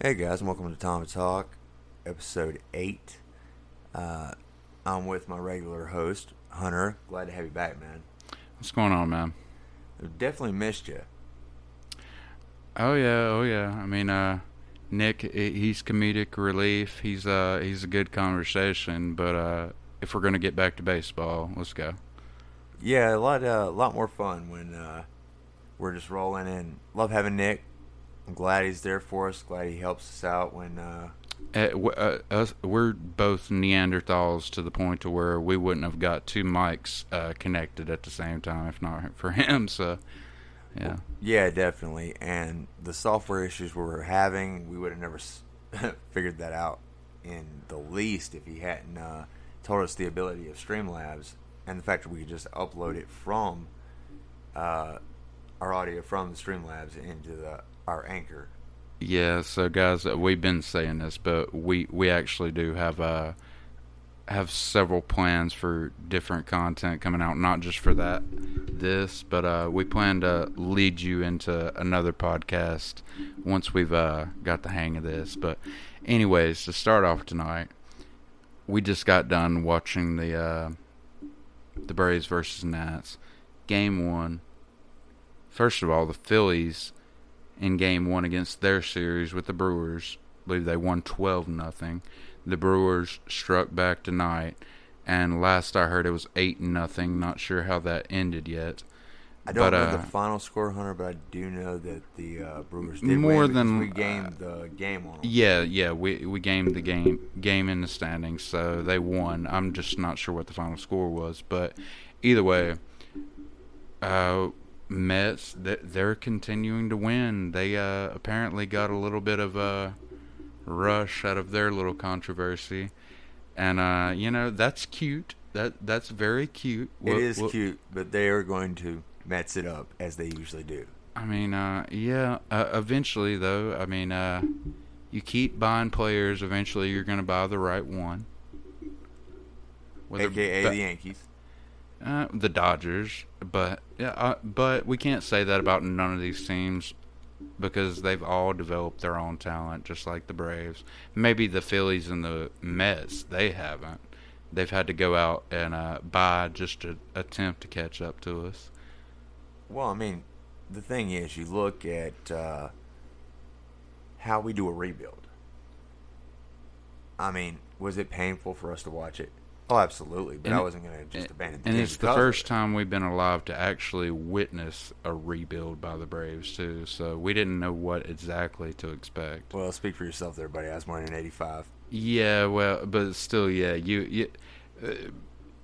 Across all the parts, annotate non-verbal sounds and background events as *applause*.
Hey guys, and welcome to Tom Talk, episode 8. Uh, I'm with my regular host, Hunter. Glad to have you back, man. What's going on, man? I've definitely missed you. Oh yeah, oh yeah. I mean, uh, Nick, he's comedic relief. He's uh, he's a good conversation. But uh, if we're gonna get back to baseball, let's go. Yeah, a lot, uh, a lot more fun when uh, we're just rolling in. Love having Nick. I'm glad he's there for us. Glad he helps us out when. Uh, uh, uh, us, we're both Neanderthals to the point to where we wouldn't have got two mics uh, connected at the same time if not *laughs* for him. So, yeah. Yeah, definitely. And the software issues we were having, we would have never s- *laughs* figured that out in the least if he hadn't uh, told us the ability of Streamlabs and the fact that we could just upload it from uh, our audio from the Streamlabs into the our Anchor. Yeah, so guys, uh, we've been saying this, but we we actually do have uh have several plans for different content coming out, not just for that this, but uh we plan to lead you into another podcast once we've uh got the hang of this. But anyways, to start off tonight, we just got done watching the uh the Braves versus Nats game 1. First of all, the Phillies in game one against their series with the Brewers. I believe they won 12 nothing. The Brewers struck back tonight, and last I heard it was 8 nothing. Not sure how that ended yet. I don't But, know uh, the final score, Hunter, but I do know that the uh, Brewers did More win than- we gamed the game on them. Yeah, yeah, we we gamed the game game in the standings, so they won. I'm just not sure what the final score was, but either way, uh, Mets th- they're continuing to win. They uh, apparently got a little bit of a rush out of their little controversy, and uh, you know that's cute. That that's very cute. It is what- cute, but they are going to Mets it up as they usually do. I mean, uh, yeah. Uh, eventually, though, I mean, uh, you keep buying players. Eventually, you're going to buy the right one. Whether- AKA but- the Yankees. Uh, the Dodgers, but uh, but we can't say that about none of these teams because they've all developed their own talent, just like the Braves. Maybe the Phillies and the Mets, they haven't. They've had to go out and uh, buy just to attempt to catch up to us. Well, I mean, the thing is, you look at uh, how we do a rebuild. I mean, was it painful for us to watch it? Oh, absolutely. But And I wasn't going to just abandon the And it's the first it. time we've been alive to actually witness a rebuild by the Braves too. So we didn't know what exactly to expect. Well, speak for yourself there, buddy. I was born in '85. Yeah, well, but still, yeah, you, you uh,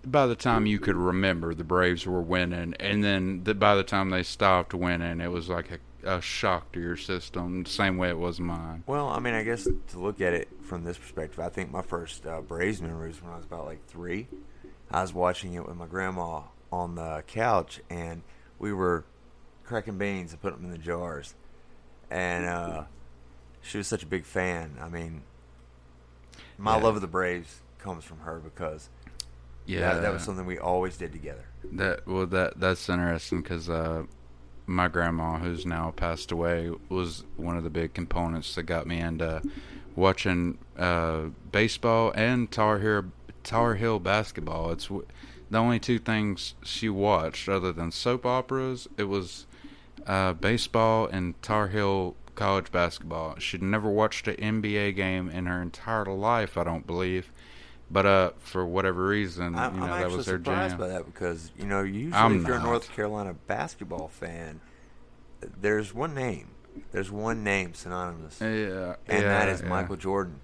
by the time you could remember, the Braves were winning, and then the, by the time they stopped winning, it was like a, a shock to your system, the same way it was mine. Well, I mean, I guess to look at it from this perspective, I think my first uh, Braves memories when I was about like three. I was watching it with my grandma on the couch, and we were cracking beans and putting them in the jars. And uh, she was such a big fan. I mean, my Yeah. love of the Braves comes from her because Yeah, that, that was something we always did together. That well, that that's interesting because uh, my grandma, who's now passed away, was one of the big components that got me into watching uh, baseball and Tar Heel Tar Heel basketball. It's the only two things she watched other than soap operas. It was uh, baseball and Tar Heel college basketball. She'd never watched an NBA game in her entire life, I don't believe. But uh, for whatever reason, I'm, you know, I'm that was her surprised jam. by that because you know usually I'm if you're a. North Carolina basketball fan, there's one name. There's one name synonymous, Yeah, and yeah, that is yeah. Michael Jordan.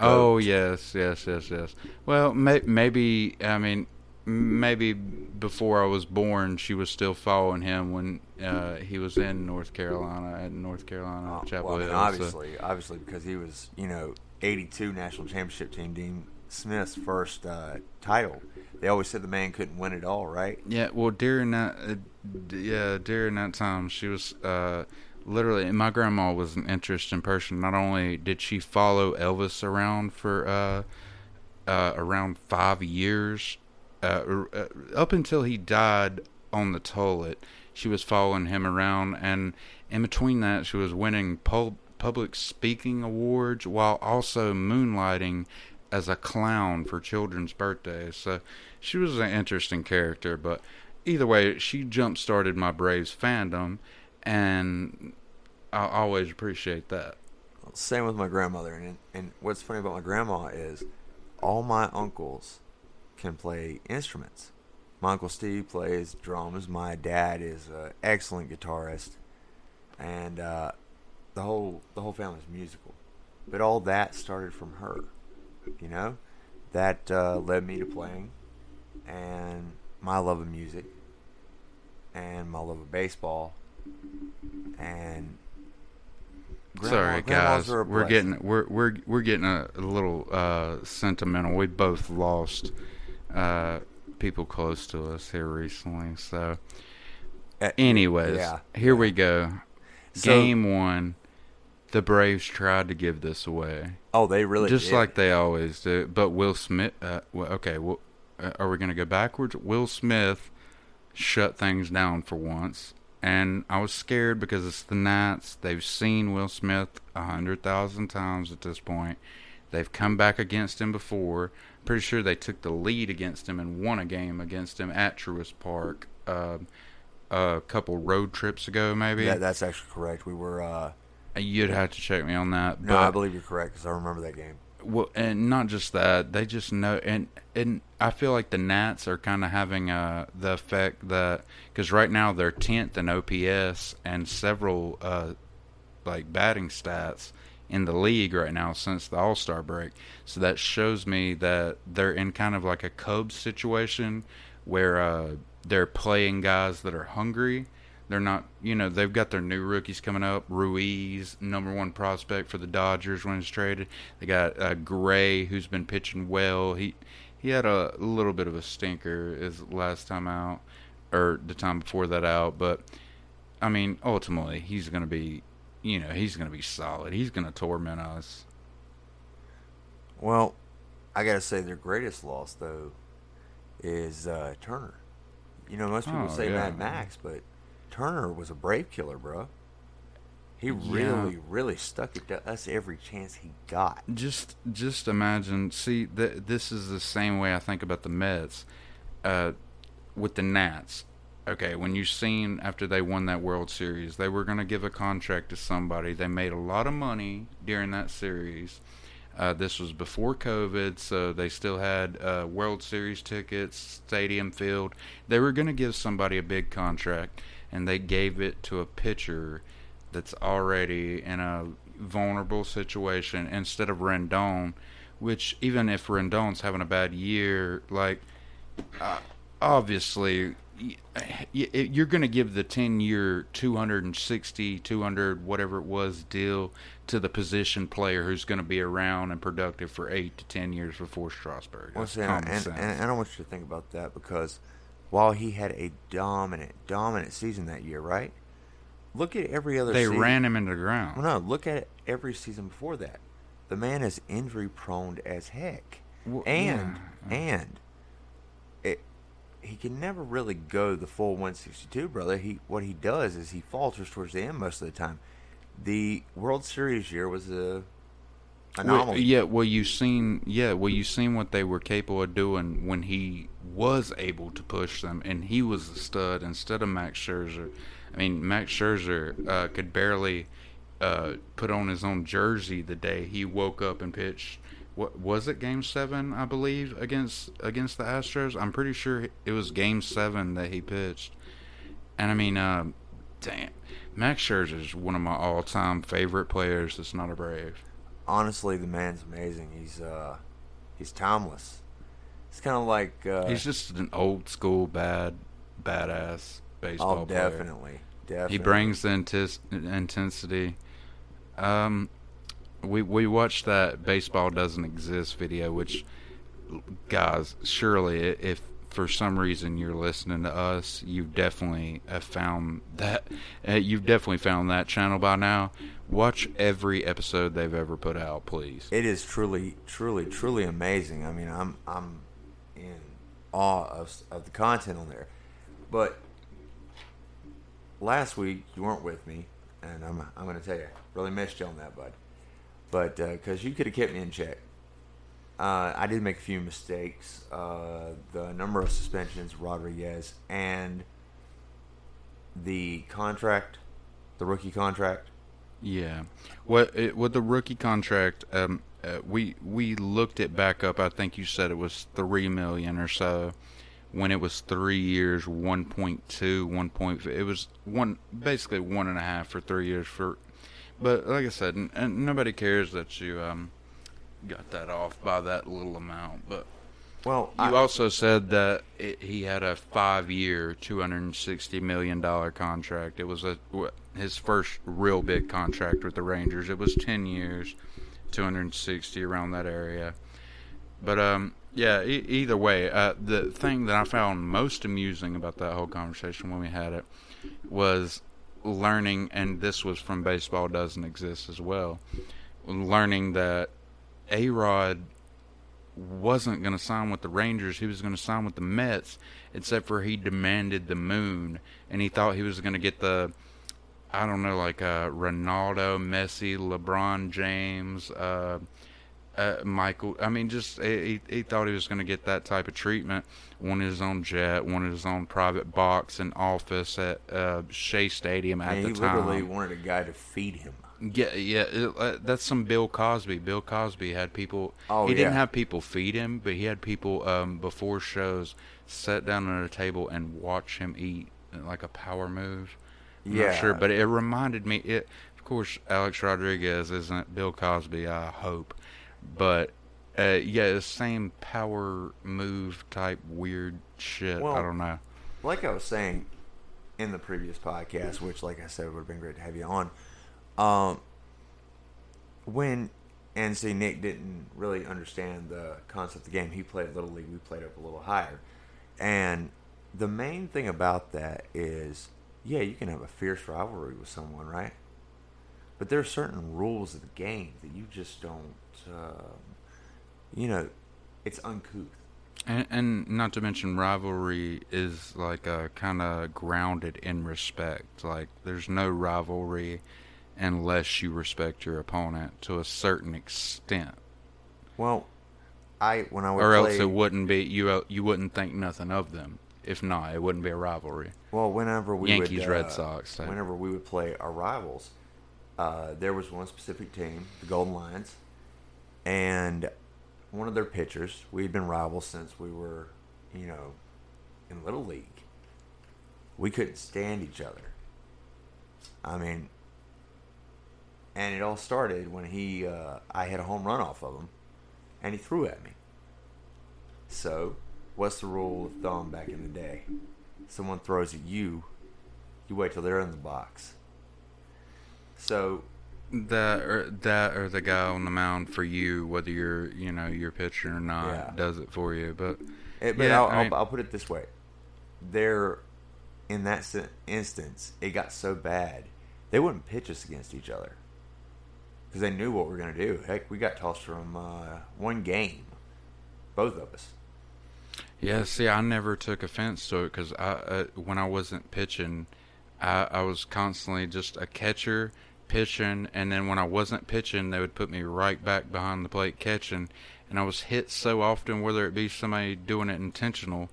Oh yes, yes, yes, yes. Well, may, maybe I mean maybe before I was born, she was still following him when uh, he was in North Carolina at North Carolina Oh, Chapel well, I mean, Hill. so- obviously, obviously because he was you know 82 national championship team Dean Smith's first uh, title. They always said the man couldn't win it all, right? Yeah, well, during that, uh, d- yeah, during that time, she was uh, literally. My grandma was an interesting person. Not only did she follow Elvis around for uh, uh, around five years, uh, up until he died on the toilet, she was following him around, and in between that, she was winning public speaking awards while also moonlighting as a clown for children's birthdays. So she was an interesting character, but either way, she jump started my Braves fandom, and I always appreciate that. Same with my grandmother, and and what's funny about my grandma is all my uncles can play instruments. My uncle Steve plays drums. My dad is an excellent guitarist, and uh, the whole the whole family's musical. But all that started from her, you know. That uh, led me to playing, and my love of music, and my love of baseball, and grandma- Sorry, guys, we're getting we're we're we're getting a, a little uh, sentimental. We both lost uh, people close to us here recently, so. Uh, Anyways, yeah, here we go. So- Game one. The Braves tried to give this away, Oh, they really just did. like they always do. But Will Smith, uh, well, okay, well, uh, are we going to go backwards? Will Smith shut things down for once, and I was scared because it's the Nats. They've seen Will Smith a hundred thousand times at this point. They've come back against him before. Pretty sure they took the lead against him and won a game against him at Truist Park uh, a couple road trips ago, maybe. Yeah, that's actually correct. We were. You'd have to check me on that. no, but I believe you're correct because I remember that game. well, and not just that, they just know, and and I feel like the Nats are kind of having uh the effect that because right now they're tenth in OPS and several uh like batting stats in the league right now since the All Star break. So that shows me that they're in kind of like a Cubs situation where uh they're playing guys that are hungry. They're not, you know, they've got their new rookies coming up. Ruiz, number one prospect for the Dodgers when he's traded. They got uh, Gray, who's been pitching well. He he had a little bit of a stinker his last time out, or the time before that out. But I mean, ultimately, he's going to be, you know, he's going to be solid. He's going to torment us. Well, I gotta say their greatest loss though is uh, Turner. You know, most people Oh, say yeah. Mad Max, but Turner was a brave killer, bro. He Yeah. really, really stuck it to us every chance he got. Just just imagine. See, th- this is the same way I think about the Mets, uh, with the Nats. Okay, when you seen after they won that World Series, they were going to give a contract to somebody. They made a lot of money during that series. Uh, this was before COVID, so they still had uh, World Series tickets, stadium filled. They were going to give somebody a big contract, and they gave it to a pitcher that's already in a vulnerable situation instead of Rendon, which even if Rendon's having a bad year, like uh, obviously you're going to give the 10 year 260 200 whatever it was deal to the position player who's going to be around and productive for 8 to 10 years before Strasburg. Well, see, and, and, and I don't want you to think about that because while he had a dominant, dominant season that year, right? Look at every other. they season. ran him into the ground. Well, no, look at every season before that. The man is injury prone as heck, Well, and yeah. and it he can never really go the full 162, brother. He what he does is he falters towards the end most of the time. The World Series year was a Well, yeah, well, you seen, yeah, well, you seen what they were capable of doing when he was able to push them, and he was a stud instead of Max Scherzer. I mean, Max Scherzer uh, could barely uh, put on his own jersey the day he woke up and pitched. What was it? Game seven, I believe, against against the Astros. I'm pretty sure it was Game seven that he pitched. And I mean, uh, damn, Max Scherzer is one of my all-time favorite players. That's not a Brave. Honestly, the man's amazing. He's uh he's timeless. It's kind of like uh, He's just an old school bad badass baseball oh, player. definitely, definitely. He brings the intis- intensity. Um, we we watched that baseball doesn't exist video, which guys, surely if for some reason you're listening to us, you've definitely have found that uh, you've definitely found that channel by now. Watch every episode they've ever put out, please. It is truly, truly, truly amazing. I mean, I'm I'm in awe of of the content on there. But last week you weren't with me, and I'm I'm going to tell you, really missed you on that, bud. But because you could have kept me in check, uh, I did make a few mistakes. Uh, the number of suspensions, Rodriguez, and the contract, the rookie contract. Yeah, what it, with the rookie contract, um, uh, we we looked it back up. I think you said it was three million or so. When it was three years, 1.2, 1. It was one basically one and a half for three years for. But like I said, n- and nobody cares that you um got that off by that little amount. But Well, you I, also said that it, he had a five-year, two hundred and sixty million dollar contract. It was a his first real big contract with the Rangers. It was ten years, two hundred and sixty around that area. But um, yeah. E- either way, uh, the thing that I found most amusing about that whole conversation when we had it was learning, and this was from Baseball Doesn't Exist as well. Learning that A Rod wasn't going to sign with the Rangers. He was going to sign with the Mets, except for he demanded the moon, and he thought he was going to get the, I don't know, like uh, Ronaldo, Messi, LeBron James, uh, uh, Michael. I mean, just he, he thought he was going to get that type of treatment. Wanted his own jet, wanted his own private box and office at uh, Shea Stadium at the he time. He literally wanted a guy to feed him. Yeah, yeah, it, uh, that's some Bill Cosby. Bill Cosby had people. Oh, he didn't have people feed him, but he had people um, before shows sit down at a table and watch him eat like a power move. Yeah. not sure, but it reminded me. It, of course, Alex Rodriguez isn't Bill Cosby. I hope, but uh, yeah, the same power move type weird shit. Well, I don't know. like I was saying in the previous podcast, which, like I said, would have been great to have you on. Um, when and see Nick didn't really understand the concept of the game. He played little league. We played up a little higher, and the main thing about that is, yeah, you can have a fierce rivalry with someone, right? But there are certain rules of the game that you just don't. Um, you know, it's uncouth. And, and not to mention, rivalry is like a kind of grounded in respect. Like, there's no rivalry unless you respect your opponent to a certain extent, Well, I when I would or play, else it wouldn't be you. You wouldn't think nothing of them. If not, it wouldn't be a rivalry. Well, whenever we Yankees, would, Red uh, Sox type. whenever we would play our rivals, uh, there was one specific team, the Golden Lions, and one of their pitchers. We had been rivals since we were, you know, in little league. We couldn't stand each other. I mean, and it all started when he, uh, I hit a home run off of him, and he threw at me. So, what's the rule of thumb back in the day? Someone throws at you, you wait till they're in the box. So, That or that or the guy on the mound for you, whether you're you know your pitcher or not, Yeah. does it for you. But it, but Yeah, I'll, I mean- I'll, I'll put it this way: there, in that instance, it got so bad they wouldn't pitch us against each other because they knew what we were going to do. Heck, we got tossed from uh, one game, both of us. Yeah, see, I never took offense to it because I, uh, when I wasn't pitching, I, I was constantly just a catcher pitching, and then when I wasn't pitching, they would put me right back behind the plate catching, and I was hit so often, whether it be somebody doing it intentional.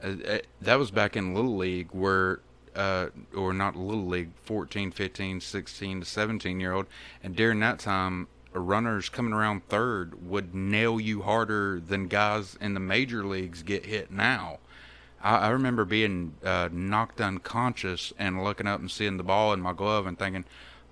Uh, uh, that was back in little league where. Uh, or not little league 14 15 16 to 17 year old and during that time runners coming around third would nail you harder than guys in the major leagues get hit now. I, I remember being uh, knocked unconscious and looking up and seeing the ball in my glove and thinking,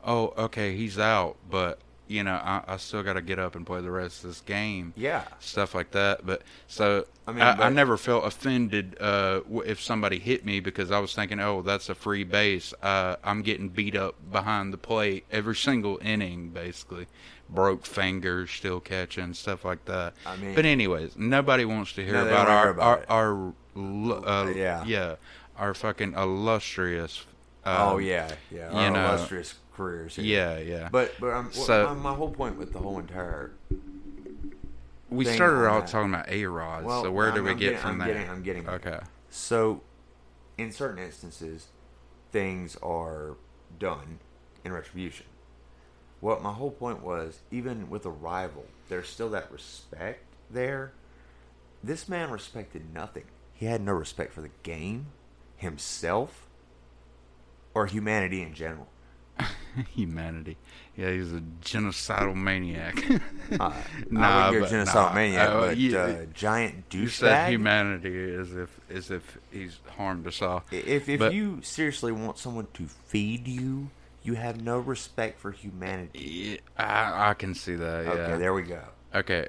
"Oh, okay, he's out," but you know, I, I still got to get up and play the rest of this game. Yeah. Stuff like that, but so I I, mean, I, but- never felt offended uh, if somebody hit me because I was thinking, "Oh, that's a free base." Uh, I'm getting beat up behind the plate every single inning, basically. Broke fingers, still catching stuff like that. I mean- but anyways, nobody wants to hear No, about our about our, our uh, Yeah. yeah, our fucking illustrious. Uh, oh yeah, yeah. you Our know, illustrious careers. Here. yeah, yeah. But but um, So- my, my whole point with the whole entire we started out that. talking about a rods. Well, so where I'm- do we I'm get getting- from I'm there? getting- I'm getting okay. So, in certain instances, things are done in retribution. What my whole point was, even with a rival, there's still that respect there. This man respected nothing. He had no respect for the game, himself, or humanity in general. *laughs* Humanity. Yeah, he's a genocidal maniac. *laughs* Uh, *laughs* Nah, I wouldn't but- go genocidal nah, maniac, uh, but you- uh, giant you said humanity as if as if he's harmed us all. If if But- you seriously want someone to feed you, you have no respect for humanity. I, I can see that. Yeah. Okay, there we go. Okay,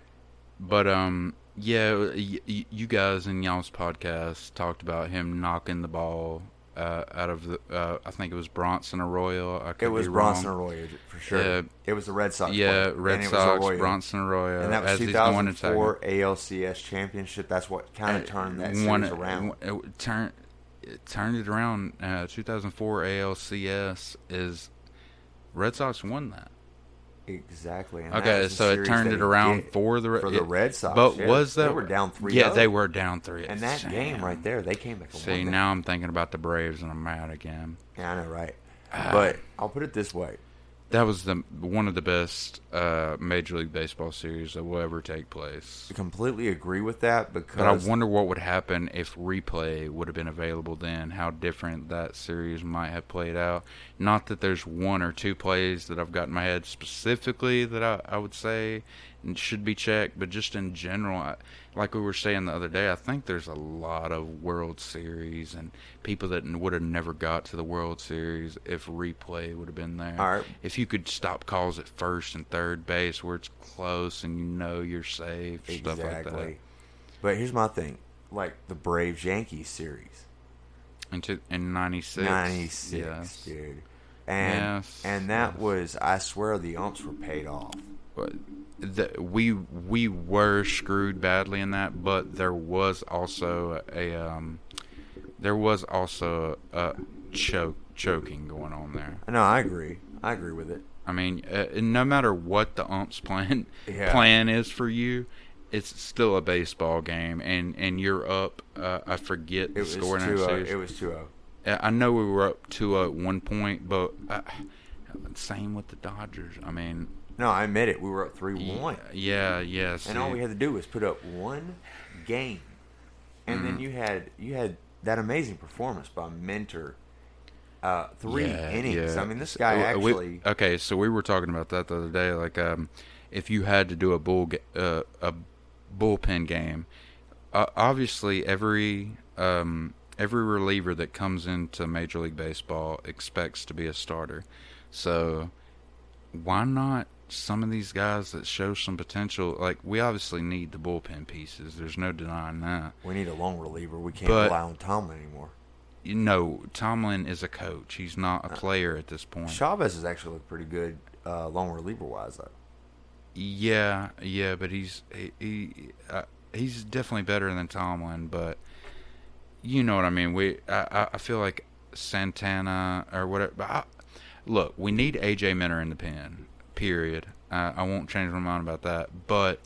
but um, yeah, y- y- you guys in y'all's podcast talked about him knocking the ball uh, out of the. Uh, I think it was Bronson Arroyo. I could It was be Bronson wrong. Arroyo for sure. Yeah. It was the Red Sox. Yeah, player, Red and it was Sox, Arroyo. Bronson Arroyo, and that was as he's going to take 2004 ALCS championship. That's what kind of turned that One- series around. It, it turned turned it around. Uh, 2004 ALCS is Red Sox won that. Exactly. and Okay, the so it turned it around for the for the Red Sox. But yeah. was that they were down three? Yeah, they were down three. And that game right there, they came back. See, now I'm thinking about the Braves and I'm mad again. Yeah, I know, right? Ah. But I'll put it this way: That was the one of the best uh, Major League Baseball series that will ever take place. I completely agree with that because But I wonder what would happen if replay would have been available then. How different that series might have played out. Not that there's one or two plays that I've got in my head specifically that I, I would say should be checked, but just in general, I, like we were saying the other day, I think there's a lot of World Series and people that would have never got to the World Series if replay would have been there. All right. If you could stop calls at first and third base where it's close and you know you're safe, stuff like that. But here's my thing: like the Braves Yankees series, In, two, in 96. ninety six, Yes. dude, and Yes, and that yes. was I swear the umps were paid off. But the, we we were screwed badly in that, but there was also a um, there was also a, choke choking going on there. No, I agree. I agree with it. I mean, uh, no matter what the umps plan Yeah. plan is for you, it's still a baseball game, and and you're up. Uh, I forget It the was score that two. series. It was two zero. Uh, I know we were up two at one point, but uh, same with the Dodgers. I mean, No, I admit it. We were up three one, yeah, yeah. and all we had to do was put up one game, and Mm. then you had you had that amazing performance by Minter. Uh, three Yeah, innings. yeah. I mean, this guy uh, we- actually. okay, so we were talking about that the other day. Like, um, if you had to do a bull uh, a bullpen game, uh, obviously every um, every reliever that comes into Major League Baseball expects to be a starter. So why not some of these guys that show some potential? Like, we obviously need the bullpen pieces. There's no denying that. we need a long reliever. We can't But- rely on Tomlin anymore. You know, Tomlin is a coach. He's not a player at this point. Chavez has actually looked pretty good, uh, long reliever wise though. Yeah, yeah, but he's he, he uh, he's definitely better than Tomlin. But you know what I mean. We I I- feel like Santana or whatever. I, look, we need AJ Minter in the pen. Period. Uh, I won't change my mind about that. But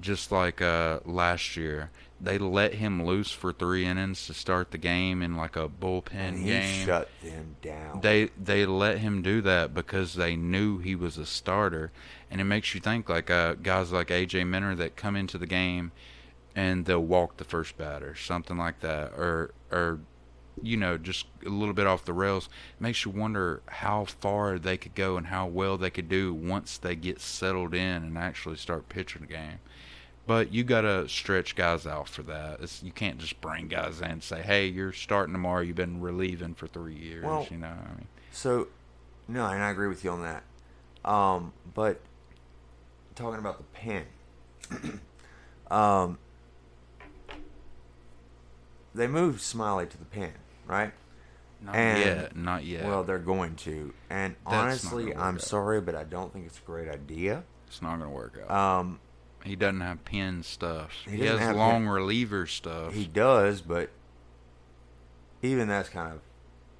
just like uh, last year, they let him loose for three innings to start the game in like a bullpen And he game. shut them down. They they let him do that because they knew he was a starter, and it makes you think like uh, guys like AJ Minter that come into the game and they'll walk the first batter, something like that, or or you know just a little bit off the rails. makes you wonder how far they could go and how well they could do once they get settled in and actually start pitching the game. But you gotta stretch guys out for that. It's, you can't just bring guys in and say, "Hey, you're starting tomorrow. You've been relieving for three years." Well, you know, I mean, So, no, and I agree with you on that. Um, but talking about the pen, *clears throat* um, they moved Smyly to the pen, right? not And- yet, not yet. Well, they're going to, and That's honestly, I'm out. sorry, but I don't think it's a great idea. it's not gonna work out. Um, he doesn't have pin stuff. He He, has long pin- reliever stuff. he does, but even that's kind of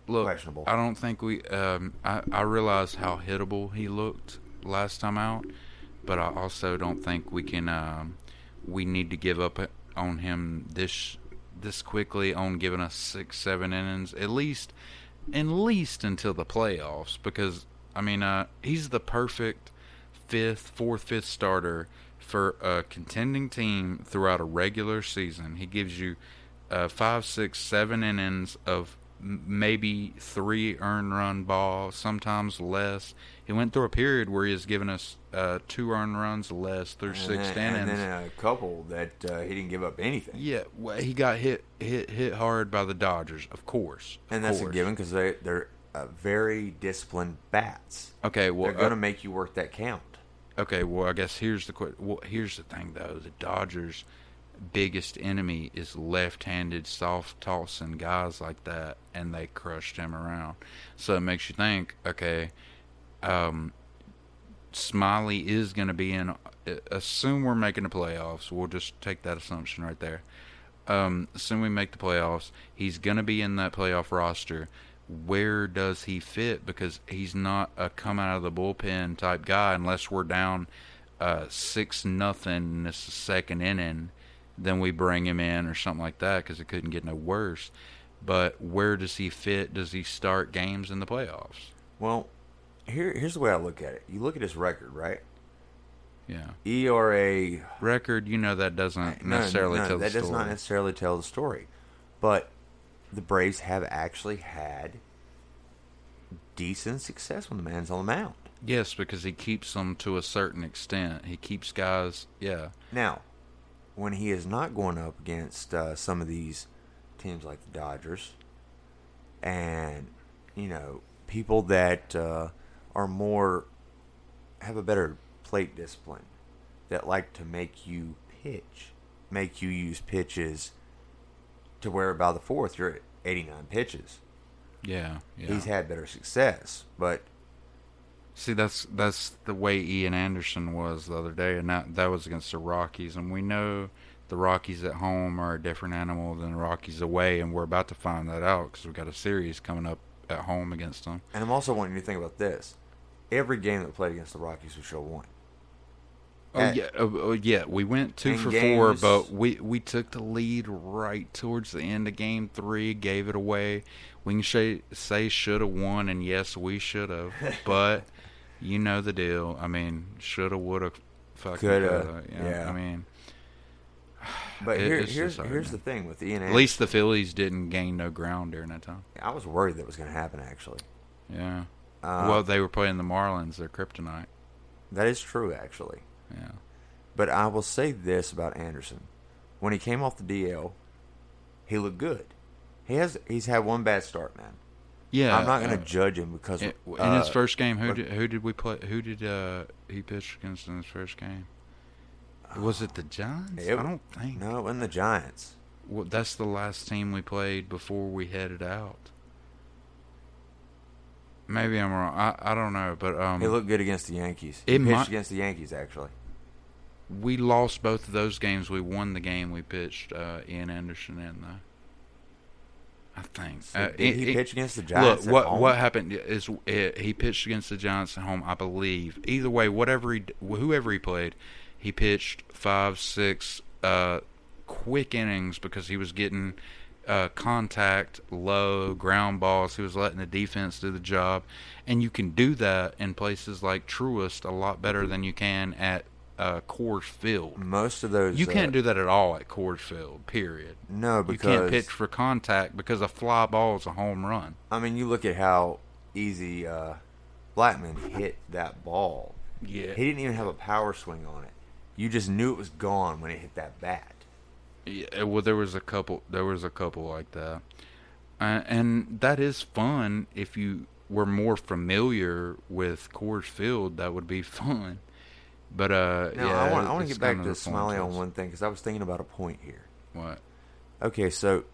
Look, questionable. I don't think we. Um, I I realize how hittable he looked last time out, but I also don't think we can. Um, we need to give up on him this this quickly on giving us six seven innings at least, at least until the playoffs because I mean, uh, he's the perfect fifth, fourth, fifth starter for a contending team throughout a regular season. He gives you uh, five, six, seven innings of maybe three earned run ball, sometimes less. He went through a period where he has given us uh, two earned runs less through And six then, innings. and then a couple that uh, he didn't give up anything. Yeah, well, he got hit hit hit hard by the Dodgers, of course. of and that's course. a given because they they're uh, very disciplined bats. Okay, well, they're going to uh, make you work that count. okay, well, I guess here's the well, here's the thing though: the Dodgers' biggest enemy is left-handed soft tossing guys like that, and they crushed him around. So it makes you think, okay, um, Smyly is going to be in. uh, Assume we're making the playoffs. We'll just take that assumption right there. Um, assume we make the playoffs. He's going to be in that playoff roster. Where does he fit? Because he's not a come out of the bullpen type guy unless we're down uh, six nothing. This is second inning, then we bring him in or something like that because it couldn't get no worse. But where does he fit? Does he start games in the playoffs? Well, here here's the way I look at it. You look at his record, right? Yeah, ERA record. You know that doesn't No, necessarily no, tell that the story. That does not necessarily tell the story. But the Braves have actually had decent success when the man's on the mound. Yes, because he keeps them to a certain extent. He keeps guys. Yeah, Now, when he is not going up against uh, some of these teams like the Dodgers and, you know, people that uh, are more, have a better plate discipline, that like to make you pitch, make you use pitches to where by the fourth you're at 89 pitches. yeah, yeah. He's had better success, but See, that's that's the way Ian Anderson was the other day, and that that was against the Rockies, and we know the Rockies at home are a different animal than the Rockies away, and we're about to find that out because we've got a series coming up at home against them. and I'm also wanting you to think about this. Every game that played against the Rockies we should have won. Oh At- yeah, oh, oh, yeah. We went two for four, but we we took the lead right towards the end of game three, gave it away. We can say say should have won, and yes, we should have, *laughs* but you know the deal. I mean, shoulda, woulda, fucking Coulda, coulda. you know, yeah. I mean, *sighs* But It- here, here's here's the thing with Ian. at least the Phillies didn't gain no ground during that time. I was worried that was going to happen. Actually, Yeah. Uh, well, they were playing the Marlins. They're kryptonite. that is true. Actually, Yeah. but I will say this about Anderson: when he came off the DL, he looked good. He has he's had one bad start, man. Yeah. I'm not going to uh, judge him because in, in uh, his first game, who look- did who did we play? Who did uh, he pitch against in his first game? Was it the Giants? It- I don't think. No, it wasn't the Giants. Well, that's the last team we played before we headed out. Maybe I'm wrong. I, I don't know, but um, He looked good against the Yankees. It He pitched might- against the Yankees actually. we lost both of those games. We won the game we pitched uh, Ian Anderson in, though. I think. So Uh, did he it- pitch against the Giants? Look, at what home? what happened is uh, he pitched against the Giants at home, I believe. Either way, whatever he, d- whoever he played, he pitched five, six uh, quick innings because he was getting uh, contact, low ground balls. He was letting the defense do the job, and you can do that in places like Truist a lot better than you can at uh, Coors Field. Most of those You uh, can't do that at all at Coors Field. Period. No, because. You can't pitch for contact because a fly ball is a home run. I mean, you look at how easy uh, Blackmon hit that ball. Yeah. He didn't even have a power swing on it. You just knew it was gone when it hit that bat. Yeah, well, there was a couple. There was a couple like that, uh, and that is fun if you were more familiar with Coors Field. That would be *laughs* fun. But uh, Now, yeah, I want, I want to get back to Smyly on one thing because I was thinking about a point here. What Okay, so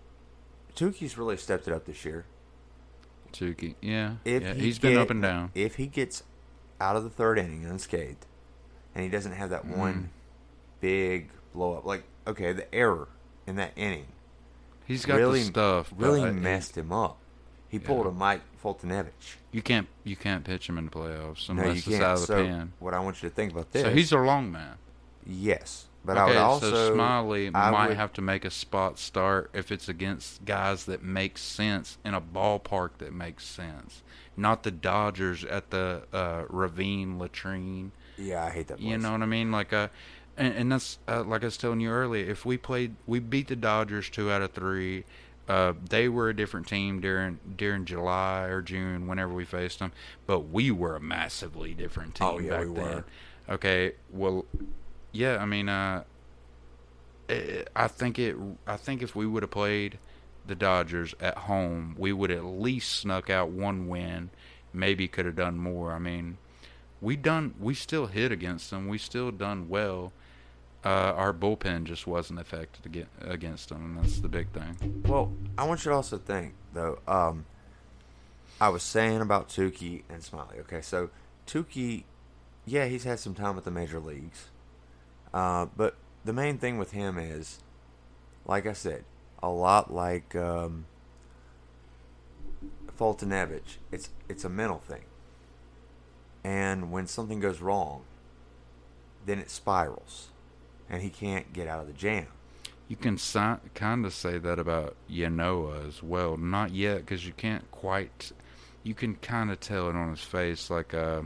Touki's really stepped it up this year. Touki? Yeah, If yeah, he he's been up and down. If he gets out of the third inning unscathed, and he doesn't have that Mm. one big blow up, like okay, the error in that inning He's got really the stuff. really uh, messed him up. He pulled a Mike Foltynewicz. You can't. You can't pitch him in the playoffs No, you can't. out of the so pen. what I want you to think about this. So he's a long man. yes, But I would also so Smyly I might would- have to make a spot start if it's against guys that make sense in a ballpark that makes sense, not the Dodgers at the uh, Ravine Latrine. Yeah, I hate that. Place. You know what I mean? Like uh and, and that's uh, like I was telling you earlier. If we played, we beat the Dodgers two out of three. Uh, they were a different team during during July or June, whenever we faced them. But we were a massively different team Oh, yeah, back we then. were. Okay, well, yeah. I mean, uh, eh, I think it. I think if we would have played the Dodgers at home, we would at least snuck out one win. Maybe could have done more. I mean, we done. We still hit against them. We still done well. Uh, our bullpen just wasn't effective against, them, and that's the big thing. Well, I want you to also think though. Um, I was saying about Touki and Smyly. Okay, so Touki, yeah, he's had some time with the major leagues, uh, but the main thing with him is, like I said, a lot like um. It's it's a mental thing, and when something goes wrong, then it spirals, and he can't get out of the jam. You can si- kind of say that about Ynoa as well. Not yet, because you can't quite. You can kind of tell it on his face, like uh,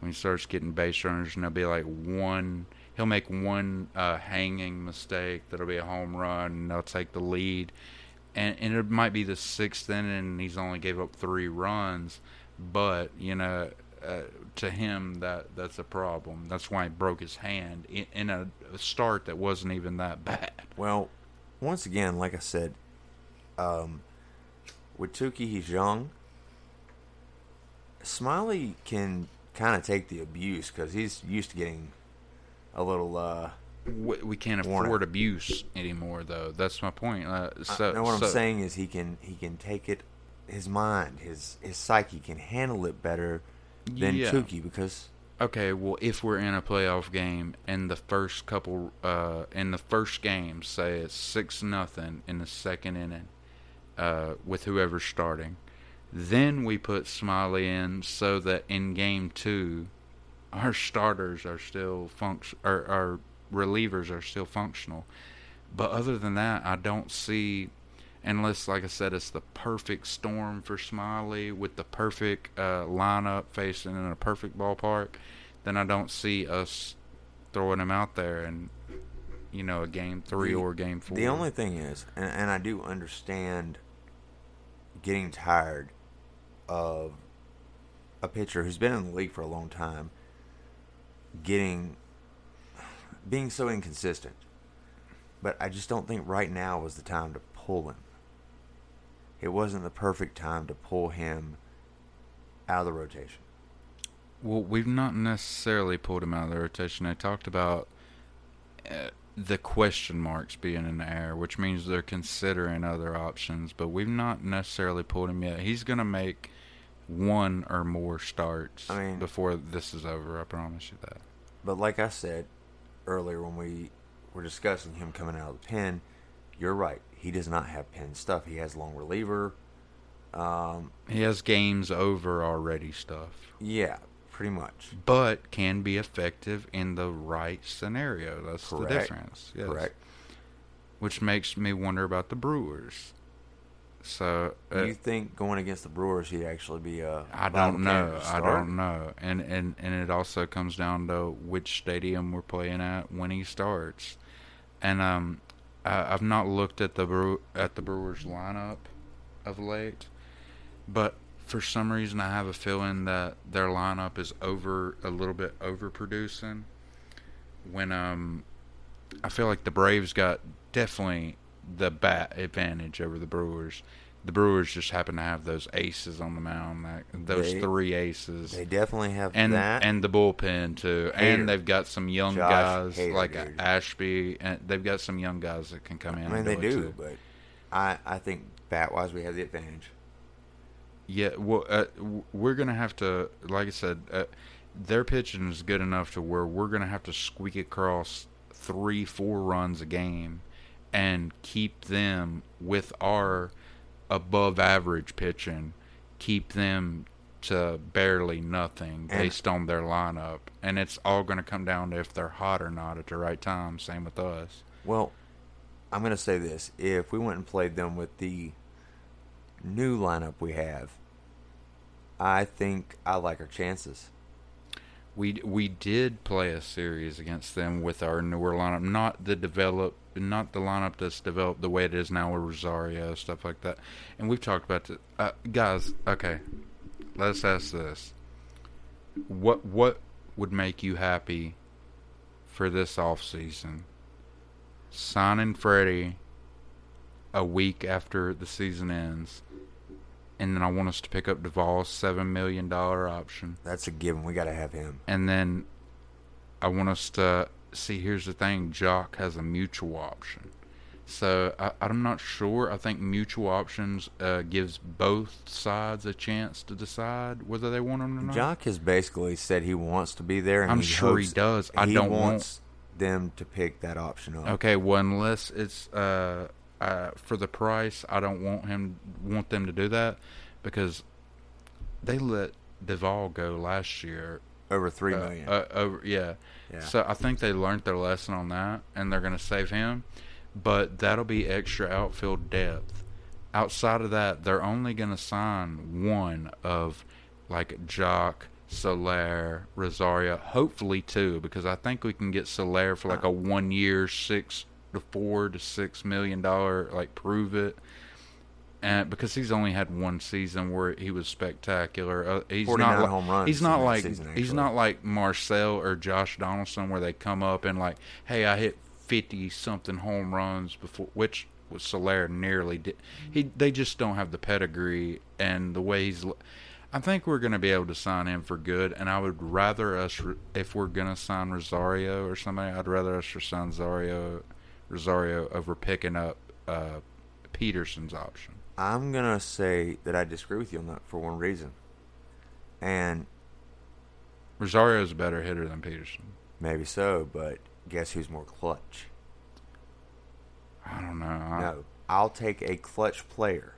when he starts getting base runners, and there'll be like one. He'll make one uh, hanging mistake that'll be a home run, and they'll take the lead. And, and it might be the sixth inning, and he's only gave up three runs, but you know, uh, to him that that's a problem. That's why he broke his hand in, in a start that wasn't even that *laughs* bad. Well, once again, like I said, um, with Touki, he's young. Smyly can kind of take the abuse because he's used to getting a little. Uh, we, we can't afford abuse anymore, though. That's my point. Uh, so, I know what so- I'm saying is he can he can take it. His mind, his his psyche can handle it better than Yeah. Because Okay, well, if we're in a playoff game and the first couple, uh, in the first game, say it's six nothing in the second inning, uh, with whoever's starting, then we put Smyly in so that in game two, our starters are still function, our relievers are still functional. But other than that, I don't see, unless, like I said, it's the perfect storm for Smyly with the perfect uh, lineup facing in a perfect ballpark, then I don't see us throwing him out there in, you know, a game three The- or game four. The only thing is, and, and I do understand getting tired of a pitcher who's been in the league for a long time getting being so inconsistent. But I just don't think right now was the time to pull him. It wasn't the perfect time to pull him out of the rotation. Well, we've not necessarily pulled him out of the rotation. I talked about uh, the question marks being in the air, which means they're considering other options, but we've not necessarily pulled him yet. He's going to make one or more starts I mean- before this is over. I promise you that. But like I said earlier when we were discussing him coming out of the pen, you're right. He does not have pen stuff. He has long reliever. Um, He has games over already stuff, yeah, pretty much. but can be effective in the right scenario. That's Correct. the difference. Yes. Correct. Which makes me wonder about the Brewers. So Do uh, you think going against the Brewers he'd actually be a I don't know. I don't know. And, and and it also comes down to which stadium we're playing at when he starts. And um, I, I've not looked at the Brew at the Brewers lineup of late, but for some reason I have a feeling that their lineup is over a little bit overproducing. When um, I feel like the Braves got definitely the bat advantage over the Brewers. The Brewers just happen to have those aces on the mound, that, those They- three aces, They definitely have and that. and the bullpen too. Hader. And they've got some young Josh guys Hader, like dude. Ashby, and they've got some young guys that can come in. I mean, and they do, too. but I I think bat wise we have the advantage. Yeah, well, uh, we're gonna have to, like I said, uh, their pitching is good enough to where we're gonna have to squeak across three, four runs a game, and keep them with our above average pitching, keep them to barely nothing And- based on their lineup, and it's all going to come down to if they're hot or not at the right time. Same with us. Well, I'm going to say this: if we went and played them with the new lineup we have, I think I like our chances. We we did play a series against them with our newer lineup, not the develop, not the lineup that's developed the way it is now with Rosario stuff like that. And we've talked about the uh, guys. Okay, let's ask this: what what would make you happy for this off season? Signing Freddie a week after the season ends, and then I want us to pick up Duvall's seven million dollar option That's a given. We got to have him. and then I want us to see. Here's the thing: Joc has a mutual option, so I, I'm not sure. I think mutual options uh, gives both sides a chance to decide whether they want him or not. Joc has basically said he wants to be there. And I'm he sure he does. I he don't want- wants them to pick that option up. Okay, well, unless it's uh, uh, for the price, I don't want him want them to do that because they let Duvall go last year Over three uh, million. Uh, over, yeah. Yeah. So I think they learned their lesson on that, and they're going to save him. But that'll be extra outfield depth. Outside of that, they're only going to sign one of like Joc, Soler, Rosario. Hopefully two, because I think we can get Soler for like a one year, six to four to six million dollar like prove it. And because he's only had one season where he was spectacular, uh, he's not like, home runs He's not like season, he's not like Marcell or Josh Donaldson where they come up and like, hey, I hit fifty something home runs before, which was Soler nearly did. He they just don't have the pedigree and the way he's. I think we're going to be able to sign him for good, and I would rather us if we're going to sign Rosario or somebody, I'd rather us sign Rosario, Rosario over picking up uh, Pederson's option. I'm gonna say that I disagree with you on that for one reason, and Rosario is a better hitter than Pederson. maybe so, but guess who's more clutch? I don't know. I, No, I'll take a clutch player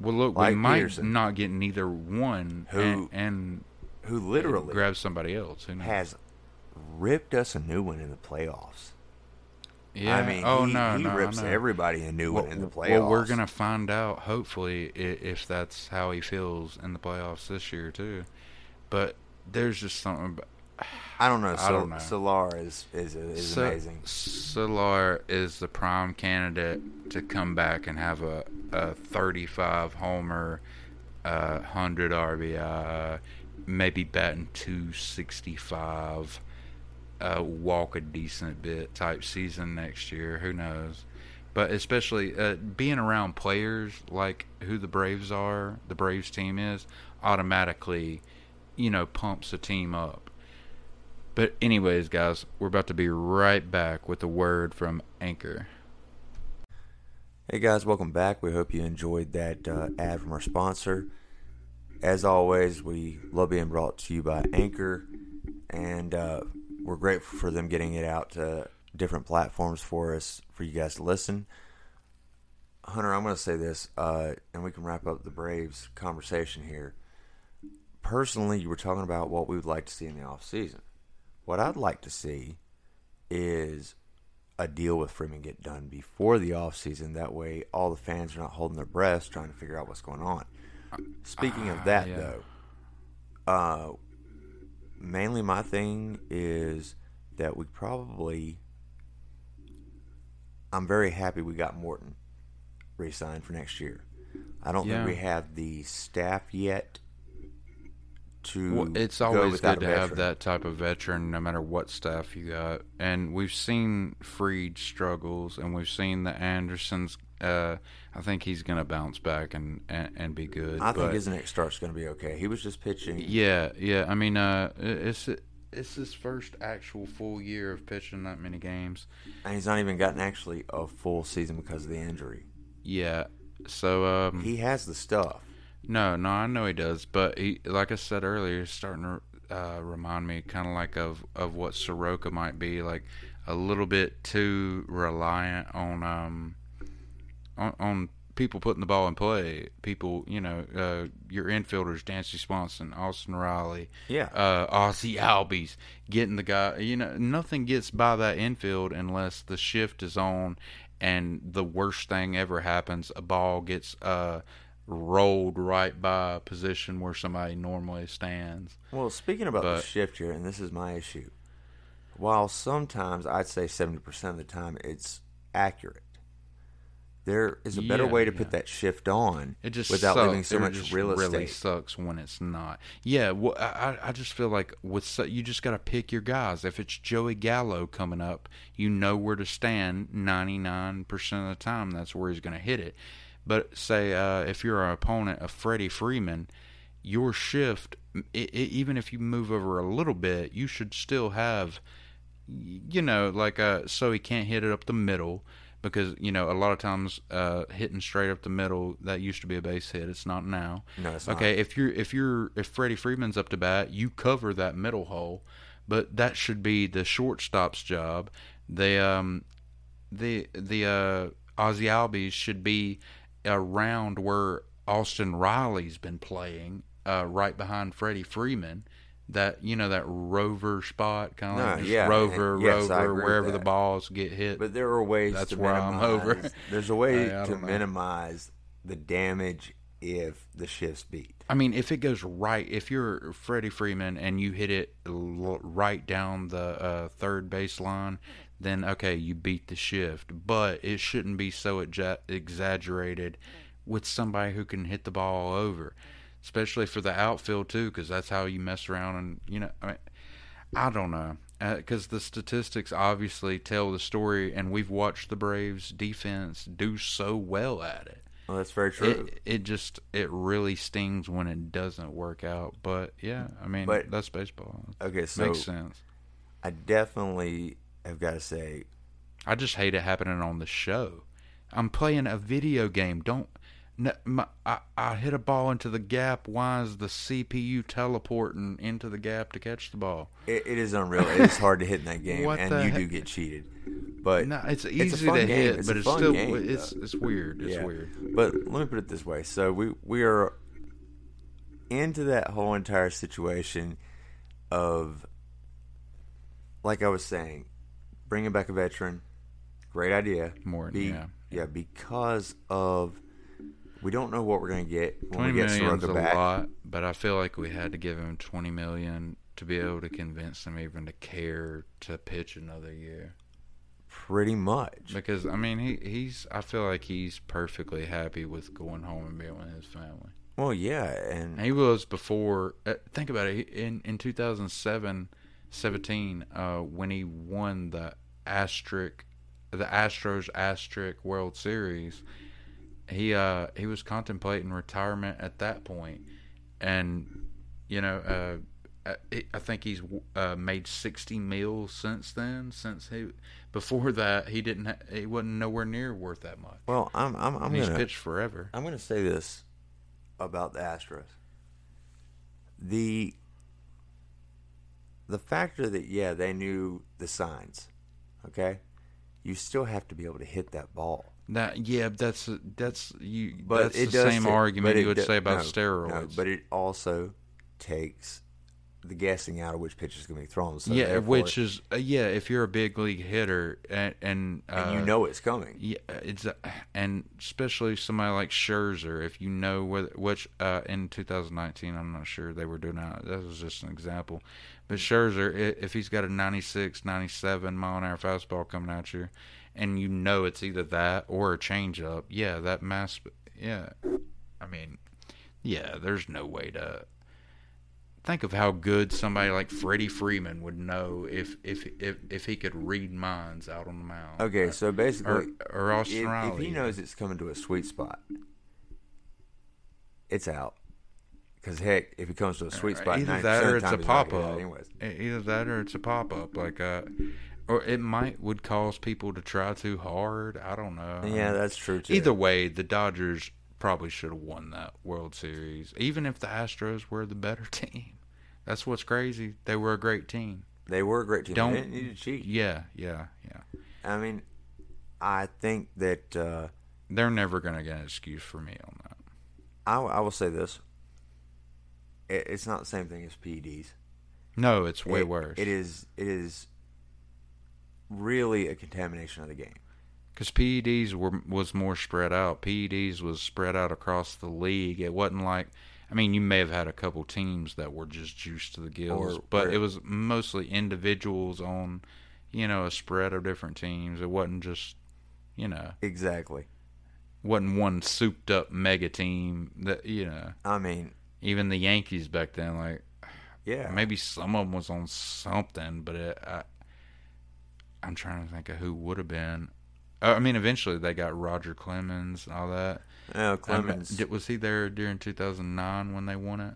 Well, look, Like we might Peterson. not get neither one Who and, and who literally grab somebody else. Who knows? has ripped us a new one in the playoffs. Yeah. I mean, oh he, no, he no, rips everybody a new well, one in the playoffs. well, we're gonna find out hopefully if that's how he feels in the playoffs this year too. But there's just something. About, I don't know. I Sol- don't know. Soler is is is So- amazing. Soler is the prime candidate to come back and have a, a 35 homer, uh, 100 RBI, maybe batting 265, uh, walk a decent bit type season next year. Who knows? But especially uh, being around players like who the Braves are, the Braves team is, automatically, you know, pumps the team up. But anyways, guys, we're about to be right back with a word from Anchor. Hey guys, welcome back. We hope you enjoyed that uh, ad from our sponsor. As always, we love being brought to you by Anchor, and uh, we're grateful for them getting it out to different platforms for us for you guys to listen. Hunter, I'm going to say this, uh, and we can wrap up the Braves conversation here. Personally, you were talking about what we would like to see in the off season. What I'd like to see is a deal with Freeman get done before the off season. That way, all the fans are not holding their breaths trying to figure out what's going on. Speaking of that, yeah. though, uh, mainly my thing is that we probably. I'm very happy we got Morton re-signed for next year. I don't Yeah. think we have the staff yet to. Well, it's always good to have that type of veteran, no matter what staff you got. And we've seen Fried struggles, and we've seen the Andersons. Uh, I think he's going to bounce back and, and, and be good. I think his next start's going to be okay. He was just pitching. yeah, yeah. I mean, uh, it's it's his first actual full year of pitching that many games. And he's not even gotten actually a full season because of the injury. Yeah. So um, He has the stuff. No, no, I know he does, but he, like I said earlier, he's starting to uh, remind me kind of like of of what Soroka might be, like a little bit too reliant on um on, on people putting the ball in play. People, you know, uh, your infielders, Dansby Swanson, Austin Riley, Yeah. uh, Ozzie Albies, getting the guy. You know, nothing gets by that infield unless the shift is on, and the worst thing ever happens: a ball gets uh, rolled right by a position where somebody normally stands. Well, speaking about the shift here, and this is my issue. While sometimes I'd say seventy percent of the time it's accurate, there is a better Yeah, way to yeah. put that shift on It just without sucks. leaving so It much real estate. Really sucks when it's not. Yeah, well, I I- just feel like with so, you just got to pick your guys. If it's Joey Gallo coming up, you know where to stand. Ninety nine percent of the time, that's where he's going to hit it. But say uh, if you're an opponent of Freddie Freeman, your shift, i i even if you move over a little bit, you should still have you know, like uh, so he can't hit it up the middle because you know a lot of times uh, hitting straight up the middle that used to be a base hit. It's not now. No, it's okay. If you're if you're if Freddie Freeman's up to bat, you cover that middle hole, but that should be the shortstop's job. The um the the uh, Ozzie Albies should be around where Austin Riley's been playing, uh, right behind Freddie Freeman. That you know that rover spot, kind of No, like yeah, rover, yes, rover, wherever the balls get hit. But there are ways That's to where I'm over. *laughs* *laughs* There's a way I- I to know. minimize the damage if the shifts beat. I mean, if it goes right, if you're Freddie Freeman and you hit it l- right down the uh, third baseline, then okay, you beat the shift. But it shouldn't be so exa- exaggerated with somebody who can hit the ball over, especially for the outfield too, because that's how you mess around and you know. I mean, I don't know. Uh, because the statistics obviously tell the story, and we've watched the Braves defense do so well at it Well, that's very true. it it just it really stings when it doesn't work out. But yeah, I mean But- that's baseball. okay, so Makes sense. I definitely have got to say, I just hate it happening on the show. I'm playing a video game. Don't. My, I, I hit a ball into the gap. Why is the CPU teleporting into the gap to catch the ball? it, it is unreal. it is hard to hit in that game, What and the you heck? do get cheated. But No, it's easy fun to game. hit, It's but a it's fun still game, it's though. it's weird. It's Yeah. weird. But let me put it this way: so we we are into that whole entire situation of, like I was saying, bringing back a veteran, great idea. More, Be- yeah. yeah, because of we don't know what we're going to get when Twenty we get Soroka a back. lot, but I feel like we had to give him twenty million to be able to convince him even to care to pitch another year. Pretty much. Because I mean, he he's I feel like he's perfectly happy with going home and being with his family. Well, yeah, and And he was before. Uh, think about it. In in 2007, 17, uh, when he won the asterisk, the Astros asterisk World Series, he uh he was contemplating retirement at that point, and you know uh. I I think he's uh, made sixty mils since then. Since he, before that, he didn't. Ha- he wasn't nowhere near worth that much. well, I'm I'm I'm And he's gonna pitched forever. I'm going to say this about the Astros. The the factor that yeah, they knew the signs. Okay? You still have to be able to hit that ball. That yeah, that's that's you. But that's it the does same take- argument but you would do- say about no, steroids. no, but it also takes the guessing out of which pitch is going to be thrown. So yeah, therefore- which is uh, yeah, if you're a big league hitter and and, uh, and you know it's coming. yeah, it's uh, and especially somebody like Scherzer, if you know whether which uh, in 2019, I'm not sure they were doing that. That was just an example. But Scherzer, i- if he's got a 96, 97 mile an hour fastball coming at you, and you know it's either that or a changeup, yeah, that mass, yeah, I mean, yeah, there's no way to. Think of how good somebody like Freddie Freeman would know if if if, if he could read minds out on the mound. Okay, so basically or Austin if, if he knows it's coming to a sweet spot, it's out. Because heck, if it comes to a sweet spot, either that or it's a pop up. Anyways, Either that or it's a pop up, like uh, or it might would cause people to try too hard. I don't know. yeah, that's true too. Either way, the Dodgers probably should have won that World Series, even if the Astros were the better *laughs* team. That's what's crazy. They were a great team. they were a great team. Don't- they didn't need to cheat. Yeah, yeah, yeah. I mean, I think that uh, they're never going to get an excuse for me on that. I, I will say this: it, it's not the same thing as PEDs. No, it's way It- worse. It is. It is really a contamination of the game. Because PEDs were was more spread out. PEDs was spread out across the league. It wasn't like, I mean, you may have had a couple teams that were just juiced to the gills, Or- but or- it was mostly individuals on, you know, a spread of different teams. It wasn't just, you know, Exactly. wasn't one souped up mega team that you know. I mean, Even the Yankees back then, like yeah. maybe some of them was on something, but it, I, I'm trying to think of who would have been. Uh, I mean, eventually they got Roger Clemens and all that. I mean, Clemens. did- was he there during 2009 when they won it?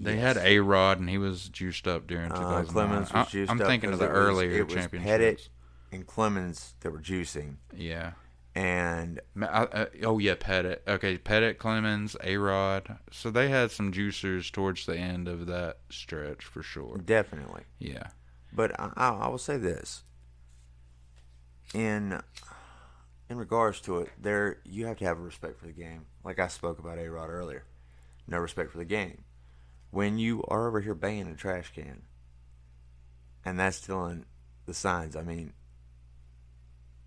They Yes. had A Rod and he was juiced up during Uh, 2009. Clemens was I- juiced I'm up thinking of the earlier it was championships. Pettitte. and Clemens that were juicing, Yeah. and Ma- I- uh, oh yeah, Pettitte. Okay, Pettitte, Clemens, A Rod. So they had some juicers towards the end of that stretch for sure. definitely. Yeah. But I, I, will say this: in in regards to it, there you have to have a respect for the game. Like I spoke about A Rod earlier, no respect for the game. When you are over here banging a trash can, and that's still in the signs. I mean,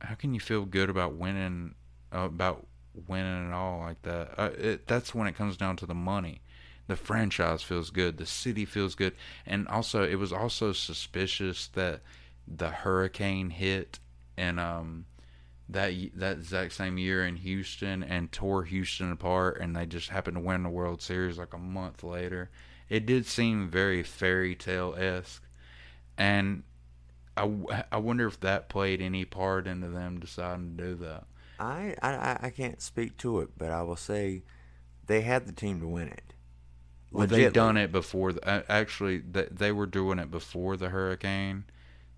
How can you feel good about winning? Uh, about winning at all like that? Uh, it, that's when it comes down to the money. The franchise feels good. The city feels good, and also it was also suspicious that the hurricane hit and um that that exact same year in Houston and tore Houston apart, and they just happened to win the World Series like a month later. It did seem very fairy tale esque, and I, I wonder if that played any part into them deciding to do that. I, I I- I can't speak to it, but I will say they had the team to win it. Well, they done it before. The, uh, actually, they, they were doing it before the hurricane,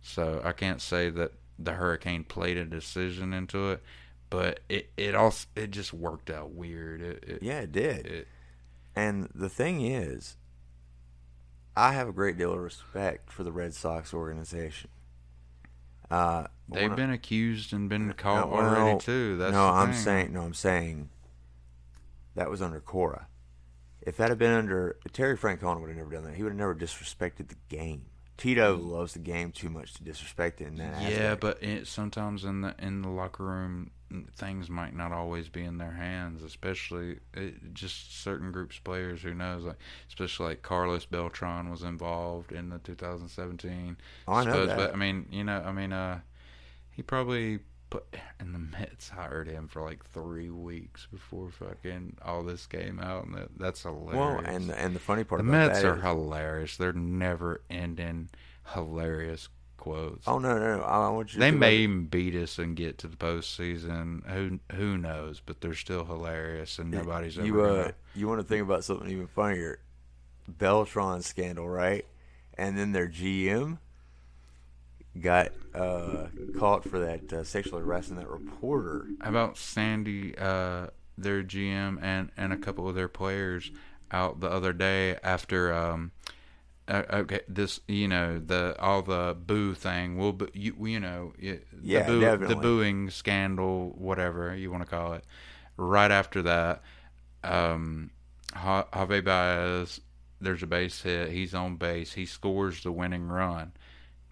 so I can't say that the hurricane played a decision into it. But it it also it just worked out weird. It, it, Yeah, it did. it- And the thing is, I have a great deal of respect for the Red Sox organization. Uh, they've when I- been accused and been caught No, already too. That's no, I'm saying no, I'm saying that was under Cora. If that had been under Terry Francona, would have never done that. He would have never disrespected the game. Tito loves the game too much to disrespect it in that. Yeah, aspect. but it, sometimes in the in the locker room, things might not always be in their hands. Especially it, just certain groups of players. Who knows? Like especially like Carlos Beltran was involved in the 2017. Oh, I know Suppose- that. But I mean, you know, I mean, uh, he probably put and the Mets hired him for like three weeks before fucking all this came out, and that, that's hilarious. well, and and the funny part the Mets are is- hilarious. They're never ending hilarious quotes. oh no, no, no, I want you. To They may even beat us and get to the postseason. Who who knows? But they're still hilarious, and nobody's ever. you uh you want to think about something even funnier beltran scandal right and then their gm got uh caught for that uh, sexually harassing that reporter How about Sandy, uh, their GM, and and a couple of their players out the other day after. Um, uh, okay, this you know the all the boo thing. Will boo- you you know it, Yeah, the, boo, definitely. the booing scandal, whatever you want to call it. Right after that, um, Ja- Javi Baez, there's a base hit. He's on base. He scores the winning run.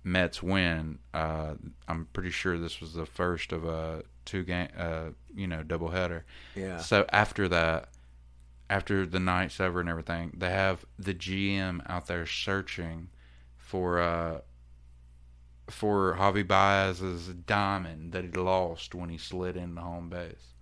Mets win. Uh, I'm pretty sure this was the first of a two game, uh, you know, doubleheader. yeah So after that, after the night's over and everything, they have the GM out there searching for uh for Javi Baez's diamond that he lost when he slid into home base.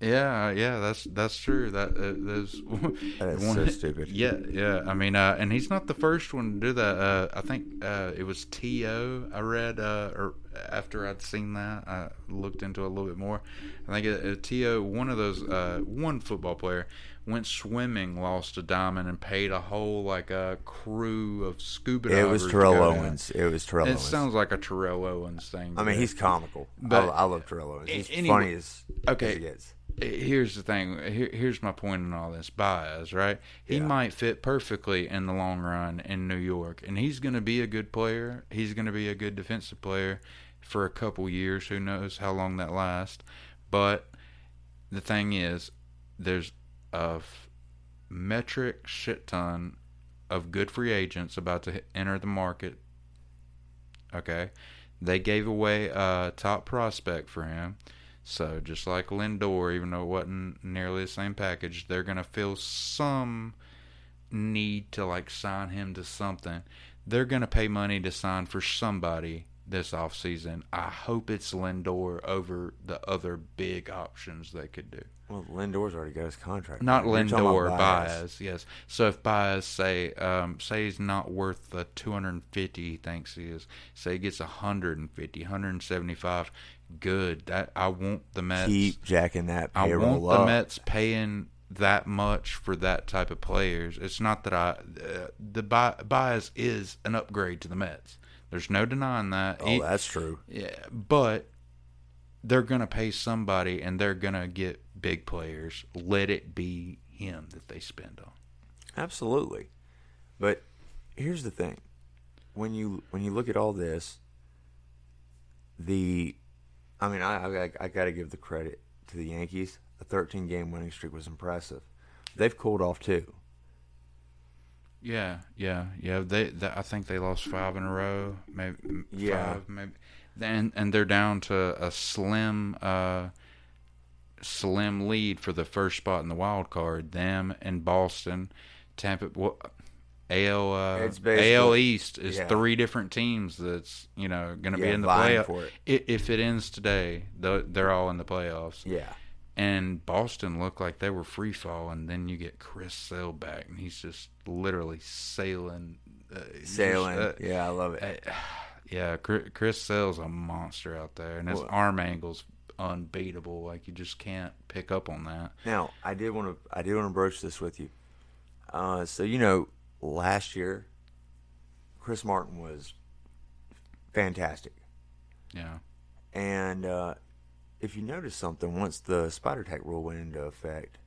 Yeah, yeah, that's that's true. That uh, those *laughs* That is so stupid. Yeah, yeah. I mean, uh, and he's not the first one to do that. Uh, I think uh, it was To. I read, uh, or after I'd seen that, I looked into it a little bit more. I think uh, To, one of those, uh, one football player went swimming, lost a diamond, and paid a whole like a crew of scuba divers. it was terrell owens it was terrell It owens sounds like a Terrell Owens thing. i mean he's comical But- I, I love terrell owens he's Anyway- funny as okay. as he gets here's the thing. Here, here's my point in all this. Baez, right? He Yeah. might fit perfectly in the long run in New York, and he's going to be a good player. He's going to be a good defensive player for a couple years. Who knows how long that lasts? But the thing is, there's a f- metric shit ton of good free agents about to enter the market. Okay, they gave away a top prospect for him. So just like Lindor, even though it wasn't nearly the same package, they're gonna feel some need to like sign him to something. They're gonna pay money to sign for somebody this offseason. I hope it's Lindor over the other big options they could do. Well, Lindor's already got his contract. Not You're Lindor, Baez. Yes. So if Baez say um, say he's not worth the 250 he thinks he is, say he gets 150, 175, good. That I want the Mets. Keep jacking that I want up. the Mets paying that much for that type of players. It's not that I uh, the Baez is an upgrade to the Mets. There's no denying that. Oh, He- that's true. yeah, but they're gonna pay somebody, and they're gonna get big players. Let it be him that they spend on. Absolutely. But here's the thing. When you when you look at all this, the I mean, I I, I got to give the credit to the Yankees. A 13 game winning streak was impressive. They've cooled off too. Yeah, yeah, yeah. They, they I think they lost five in a row. Maybe Yeah. five, maybe. And and they're down to a slim, uh, slim lead for the first spot in the wild card. Them and Boston, Tampa. What? AL uh, AL East is yeah. three different teams that's you know going to be in the vying playoff. it. If it ends today, they're they're all in the playoffs. Yeah. And Boston looked like they were free fall, and then you get Chris Sale back, and he's just literally sailing, uh, just, Sailing. uh, yeah, I love it. uh, *sighs* yeah, Chris Chris Sale's a monster out there, and his Well- arm angle's unbeatable. Like you just can't pick up on that. Now, I did want to I did want to broach this with you. Uh, so you know, last year, Chris Martin was fantastic, Yeah, and uh, if you notice something, once the spider tack rule went into effect,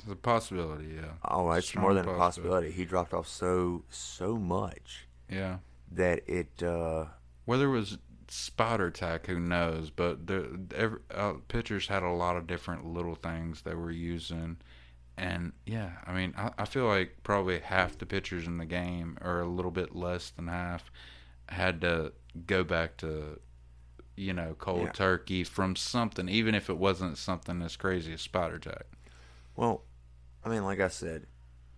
it's a possibility. Yeah. oh, it's Strong more than a possibility. He dropped off so so much Yeah. that it. Uh, Whether it was spider tack, who knows? But the every, uh, pitchers had a lot of different little things they were using, and yeah, I mean, I, I feel like probably half the pitchers in the game, or a little bit less than half, had to go back to, you know, cold Yeah. turkey from something, even if it wasn't something as crazy as spider tack. well, I mean, like I said,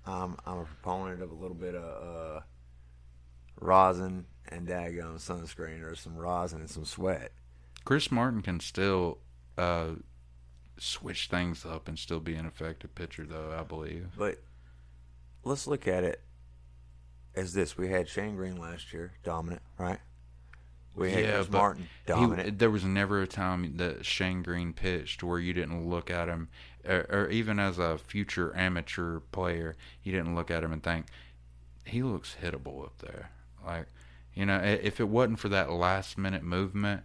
I'm I'm a proponent of a little bit of uh, rosin and daggum sunscreen, or some rosin and some sweat. Chris Martin can still uh, switch things up and still be an effective pitcher, though I believe. But let's look at it as this: we had Shane Greene last year, dominant, right? We had Chris but Martin, he- dominant. there was never a time that Shane Greene pitched where you didn't look at him, or, or even as a future amateur player, you didn't look at him and think he looks hittable up there. Like, you know, if it wasn't for that last minute movement,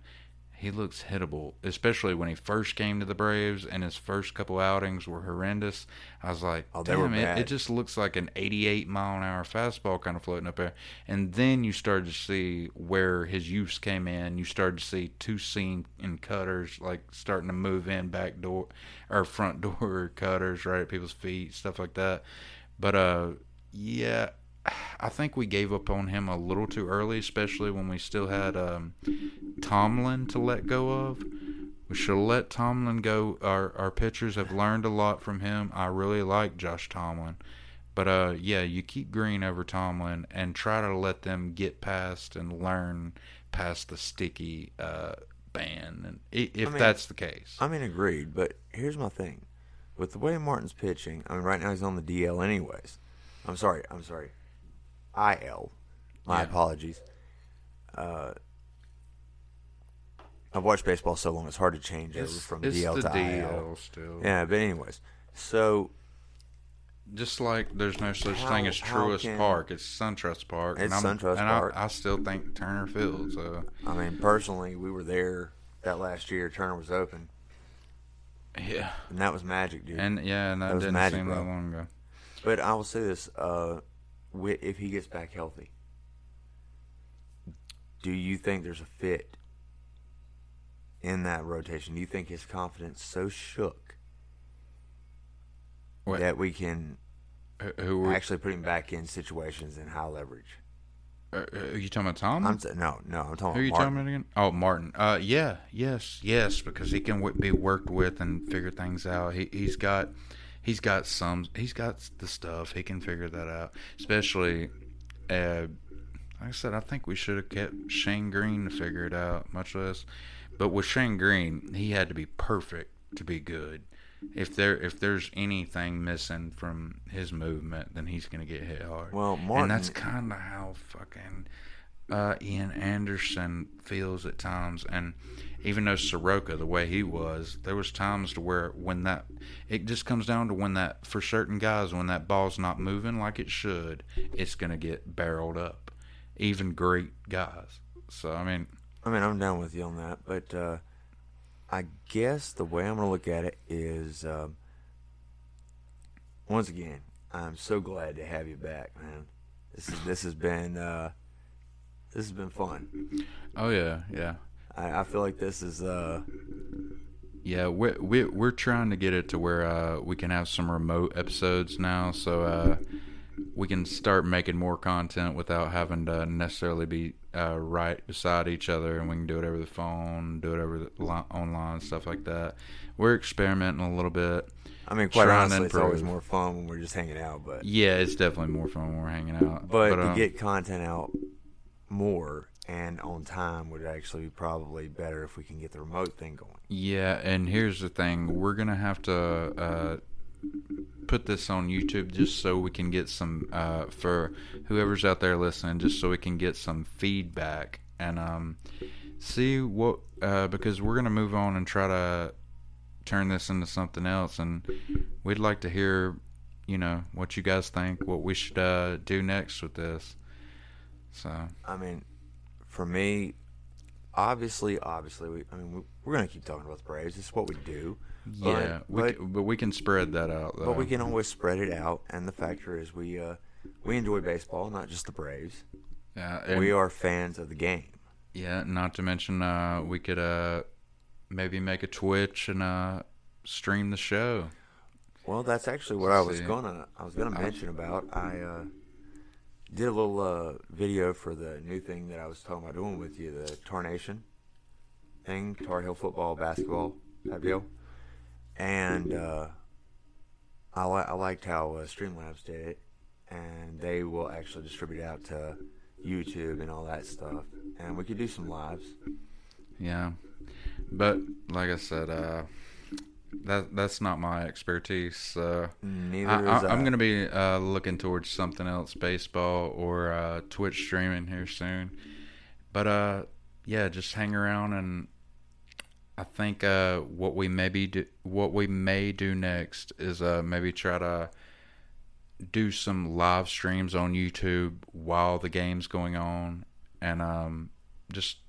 he looks hittable. Especially when he first came to the Braves and his first couple outings were horrendous. I was like, Oh, they were damn, it, it just looks like an 88 mile an hour fastball kind of floating up there. And then you started to see where his use came in. You started to see two seam and cutters like starting to move in back door or front *laughs* door cutters right at people's feet, stuff like that. But uh, yeah, I think we gave up on him a little too early, especially when we still had um, Tomlin to let go of. We should let Tomlin go. Our our pitchers have learned a lot from him. I really like Josh Tomlin. But uh yeah, you keep Greene over Tomlin and try to let them get past and learn past the sticky uh ban and if I mean- that's the case. I mean, agreed. But here's my thing: with the way Martin's pitching, I mean, right now he's on the DL, anyways. I'm sorry. I'm sorry. IL. My Yeah. apologies. Uh, I've watched baseball so long; it's hard to change over It's, from it's DL the to DL IL. still. Yeah, but anyways, so Just like there's no such How- thing as Truist can- Park, it's SunTrust Park. It's and I'm, SunTrust and Park. I, I still think Turner Field. So I mean, personally, we were there that last year. Turner was open, yeah, and that was magic, dude. and yeah, and that, That was didn't magic, seem that long ago. But I will say this: uh, if he gets back healthy, do you think there's a fit in that rotation, do you think his confidence so shook that we can Who- Who were, actually put him back in situations in high leverage? uh, are you talking about Tom? I'm t- no, no, I'm talking Who are about you Martin. talking about again? Oh, Martin. Uh, yeah, yes, yes, because he can w- be worked with and figure things out. He he's got he's got some he's got the stuff. He can figure that out. Especially, uh, like I said, I think we should have kept Shane Greene to figure it out. Much less, but with Shane Greene, he had to be perfect to be good. If there if there's anything missing from his movement, then he's gonna get hit hard. Well, Martin- and that's kind of how fucking uh, Ian Anderson feels at times. And even though Soroka, the way he was, there was times to where when that it just comes down to when that for certain guys when that ball's not moving like it should, it's gonna get barreled up. Even great guys. So I mean, I mean, I'm down with you on that, but uh, I guess the way I'm to look at it is, um, once again, I'm so glad to have you back, man. This is this has been uh, this has been fun. oh yeah, yeah. I, I feel like this is uh, Yeah, we're, we're, we're trying to get it to where uh, we can have some remote episodes now, so uh, we can start making more content without having to necessarily be uh, right beside each other, and we can do it over the phone, do it over the li- online, stuff like that. We're experimenting a little bit. I mean, quite honestly, it's always more fun when we're just hanging out, but Yeah, it's definitely more fun when we're hanging out. but, to um, get content out more and on time would actually be probably better if we can get the remote thing going. Yeah, and here's the thing: we're gonna have to uh, put this on YouTube just so we can get some uh, for whoever's out there listening, just so we can get some feedback and um, see what uh, because we're gonna move on and try to turn this into something else, and we'd like to hear, you know, what you guys think, what we should uh, do next with this. So I mean, for me, obviously, obviously, we, I mean, we, we're going to keep talking about the Braves. It's what we do. yeah, but, we but, c- but we can spread that out. Though. but we can always spread it out. And the factor is, we uh, we enjoy baseball, not just the Braves. Yeah, we are fans of the game. Yeah, not to mention uh, we could uh, maybe make a Twitch and uh, stream the show. Well, that's actually what I was See. gonna I was gonna mention about. I uh, did a little uh, video for the new thing that I was talking about doing with you, the Tarnation thing, Tar Heel football, basketball type deal, and uh, I li- I liked how uh, Streamlabs did it, and they will actually distribute it out to YouTube and all that stuff, and we could do some lives. Yeah, but like I said, uh, that that's not my expertise. So Neither I, is I, I'm gonna be uh, looking towards something else, baseball or uh, Twitch streaming here soon. But uh, yeah, just hang around and. I think uh, what we maybe do, what we may do next is uh, maybe try to do some live streams on YouTube while the game's going on, and um, just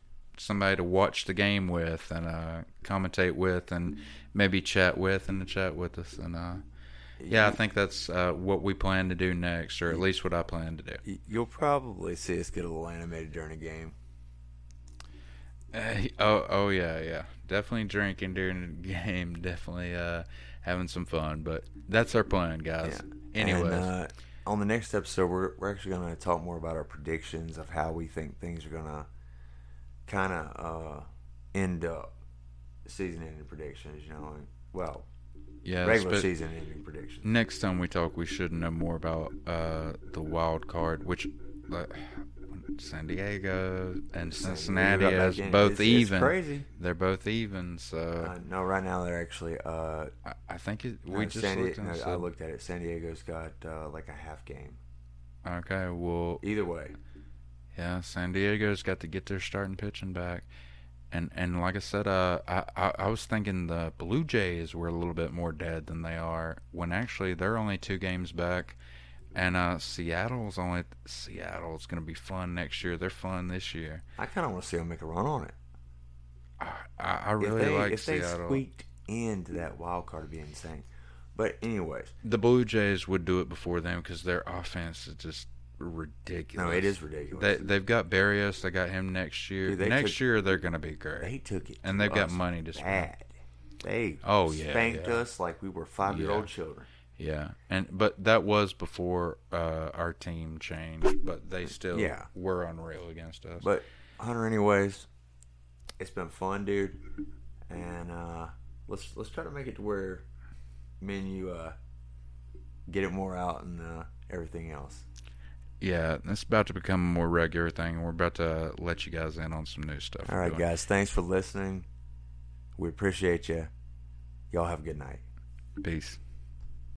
somebody to watch the game with and uh, commentate with, and maybe chat with and to chat with us. And uh, yeah, I think that's uh, what we plan to do next, or at least what I plan to do. You'll probably see us get a little animated during a game. Uh, oh, oh yeah, yeah. Definitely drinking during the *laughs* game. Definitely uh, having some fun. But that's our plan, guys. Anyways, And, uh, on the next episode, we're, we're actually going to talk more about our predictions of how we think things are going to kind of uh, end up. Season ending predictions, you know. and- Well, yeah. regular season ending predictions. Next time we talk, we should know more about uh, the wild card, which uh, San Diego and Cincinnati is both It's- it's even. crazy. They're both even. So Uh, no, right now they're actually. Uh, I, I think it, we uh, just San looked Di- no, I looked at it. San Diego's got uh, like a half game. okay. Well, Either way, Yeah, San Diego's got to get their starting pitching back, and and like I said, uh, I, I I was thinking the Blue Jays were a little bit more dead than they are, when actually they're only two games back, and uh, Seattle's only Seattle's gonna be fun next year. They're fun this year. I kind of want to see them make a run on it. I I, I really if they, like if they squeaked into that wild card, it'd be insane. But anyways, The Blue Jays would do it before them because their offense is just ridiculous. No, it is ridiculous. They they've got Berrios. They got him next year. Dude, next took- year they're gonna be great. they took it, and to they've got money to spend. bad. They Oh, yeah, spanked yeah. us like we were five year old Yeah. children. Yeah, and but that was before uh, our team changed. But they still Yeah. were unreal against us. But Hunter, anyways, it's been fun, dude, and uh, let's let's try to make it to where me and you uh, get it more out and uh, everything else. Yeah, it's about to become a more regular thing, and we're about to let you guys in on some new stuff. All right, guys, thanks for listening. We appreciate you. Y'all have a good night. Peace.